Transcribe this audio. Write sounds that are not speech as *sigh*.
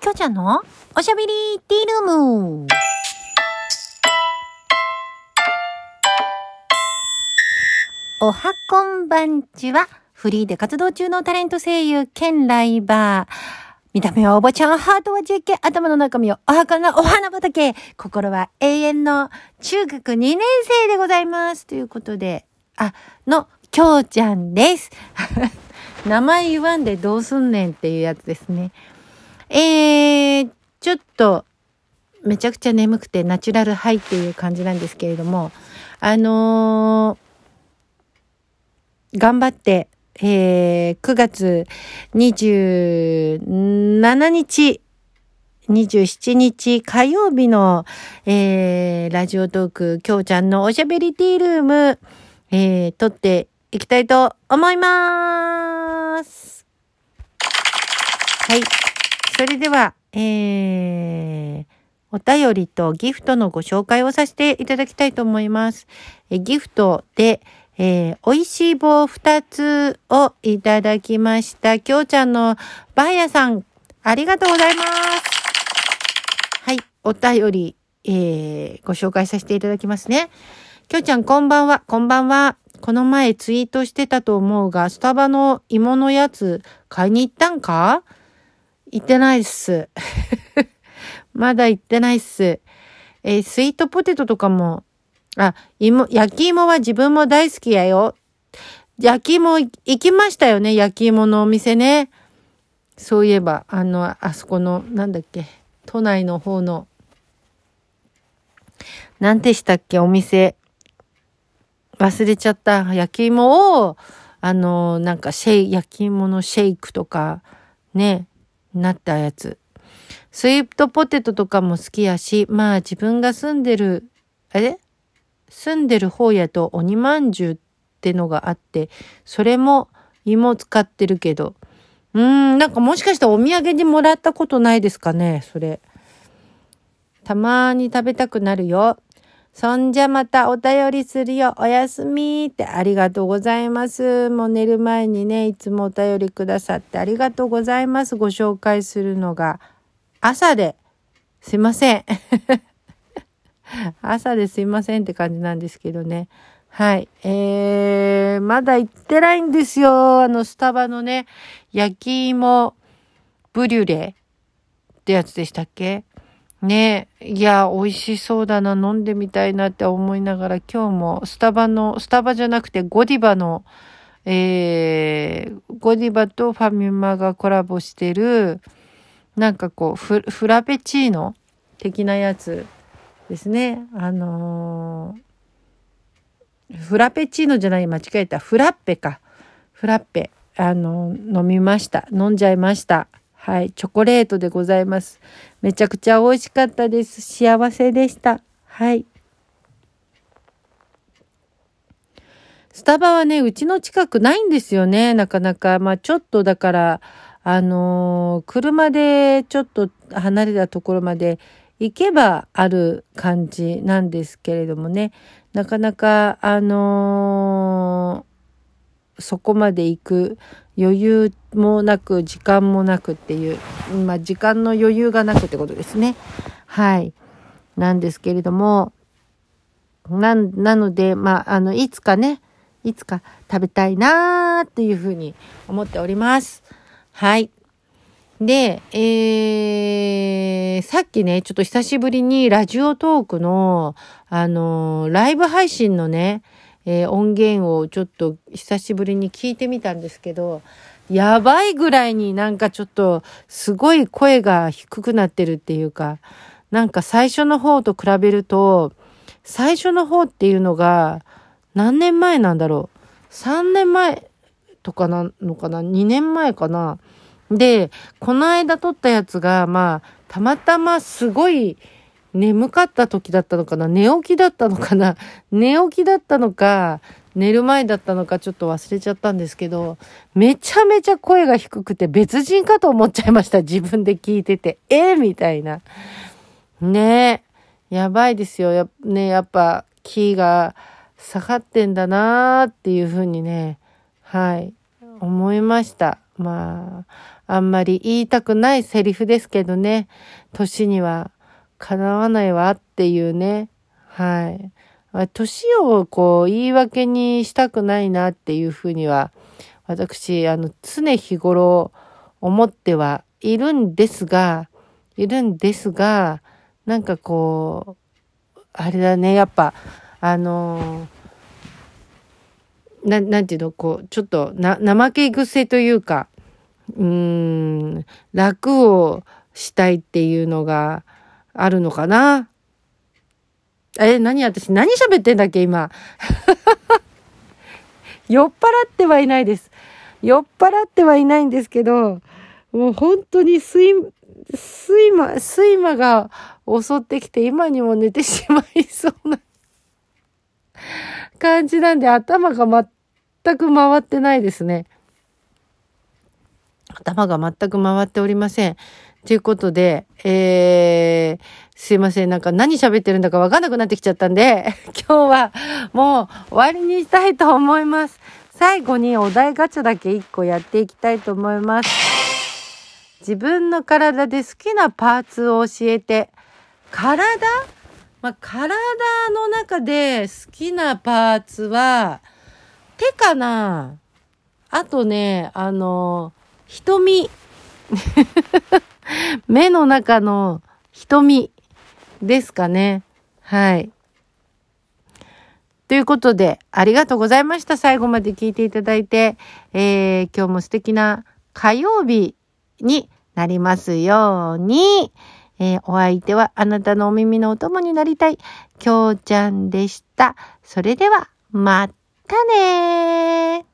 きょうちゃんのおしゃべりティールーム。おはこんばんちは、フリーで活動中のタレント声優兼ライバー。見た目はおばちゃん、ハートは JK、頭の中身はお墓なお花畑、心は永遠の中学2年生でございます。ということで、あ、の、きょうちゃんです。*laughs* 名前言わんでどうすんねんっていうやつですね。えー、ちょっと、めちゃくちゃ眠くてナチュラルハイっていう感じなんですけれども、あのー、頑張って、えー、9月27日、27日火曜日の、えー、ラジオトーク、きょうちゃんのおしゃべりティールーム、えー、撮っていきたいと思います。はい。それでは、えー、お便りとギフトのご紹介をさせていただきたいと思います。えギフトで、えー、美味しい棒2つをいただきました。きょうちゃんのバーヤさん、ありがとうございます。はい、お便り、えー、ご紹介させていただきますね。きょうちゃん、こんばんは、こんばんは。この前ツイートしてたと思うが、スタバの芋のやつ買いに行ったんか？行ってないっす。*laughs* まだ行ってないっす。えー、スイートポテトとかも、あ、芋、焼き芋は自分も大好きやよ。焼き芋行きましたよね、焼き芋のお店ね。そういえば、あの、あそこの、なんだっけ、都内の方の、なんでしたっけ、お店。忘れちゃった。焼き芋を、あの、なんかシェイ、焼き芋のシェイクとか、ね、なったやつ。スイートポテトとかも好きやし、まあ自分が住んでる、あれ？住んでる方やと鬼まんじゅうってのがあって、それも芋使ってるけど、うーん、なんかもしかしたらお土産にもらったことないですかね、それ。たまに食べたくなるよ。そんじゃまたお便りするよ。おやすみってありがとうございます。もう寝る前にね、いつもお便りくださってありがとうございます。ご紹介するのが朝で。すいません。*laughs* 朝ですいませんって感じなんですけどね。はい。えー、まだ行ってないんですよ。あの、スタバのね、焼き芋ブリュレってやつでしたっけ？ねいや、美味しそうだな、飲んでみたいなって思いながら、今日もスタバの、スタバじゃなくてゴディバの、えー、ゴディバとファミマがコラボしてる、なんかこう、フラペチーノ的なやつですね。あのー、フラペチーノじゃない、間違えた。フラッペか。フラッペ。あのー、飲みました。飲んじゃいました。はい、チョコレートでございます。めちゃくちゃ美味しかったです。幸せでした。はい。スタバはね、うちの近くないんですよね、なかなか。まあちょっとだから、あのー、車でちょっと離れたところまで行けばある感じなんですけれどもね、なかなか、あのー、そこまで行く余裕もなく時間もなくっていう、まあ時間の余裕がなくってことですね。はい。なんですけれども、な、なので、まあ、あの、いつかね、いつか食べたいなーっていうふうに思っております。はい。で、えー、さっきね、ちょっと久しぶりにラジオトークの、あのー、ライブ配信のね、えー、音源をちょっと久しぶりに聞いてみたんですけど、やばいぐらいになんかちょっとすごい声が低くなってるっていうか、なんか最初の方と比べると、最初の方っていうのが何年前なんだろう？3年前とかなのかな ?2 年前かな？で、この間撮ったやつが、まあ、たまたますごい、眠かった時だったのかな？寝起きだったのかな？*laughs* 寝起きだったのか、寝る前だったのかちょっと忘れちゃったんですけど、めちゃめちゃ声が低くて別人かと思っちゃいました。自分で聞いてて。え？ー、みたいな。ねえ。やばいですよ。や、ねやっぱ、キーが下がってんだなーっていうふうにね、はい、思いました。まあ、あんまり言いたくないセリフですけどね、年にはかなわないわっていうね。はい。年をこう言い訳にしたくないなっていうふうには、私、あの、常日頃思ってはいるんですが、いるんですが、なんかこう、あれだね、やっぱ、あのな、なんていうの、こう、ちょっと、な、怠け癖というか、うーん、楽をしたいっていうのがあるのかな？え、何私、何喋ってんだっけ、今？*laughs* 酔っ払ってはいないです。酔っ払ってはいないんですけど、もう本当に睡、睡魔、睡魔が襲ってきて今にも寝てしまいそうな *laughs* 感じなんで頭が全く回ってないですね。頭が全く回っておりません。ということで、えー、すいません。なんか何喋ってるんだかわかんなくなってきちゃったんで、*laughs* 今日はもう終わりにしたいと思います。最後にお題ガチャだけ1個やっていきたいと思います。自分の体で好きなパーツを教えて、体？まあ、体の中で好きなパーツは、手かな？あとね、あの、瞳。*laughs* 目の中の瞳ですかね。はい。ということで、ありがとうございました。最後まで聞いていただいて、えー、今日も素敵な火曜日になりますように、えー、お相手はあなたのお耳のお供になりたい、きょうちゃんでした。それでは、またね。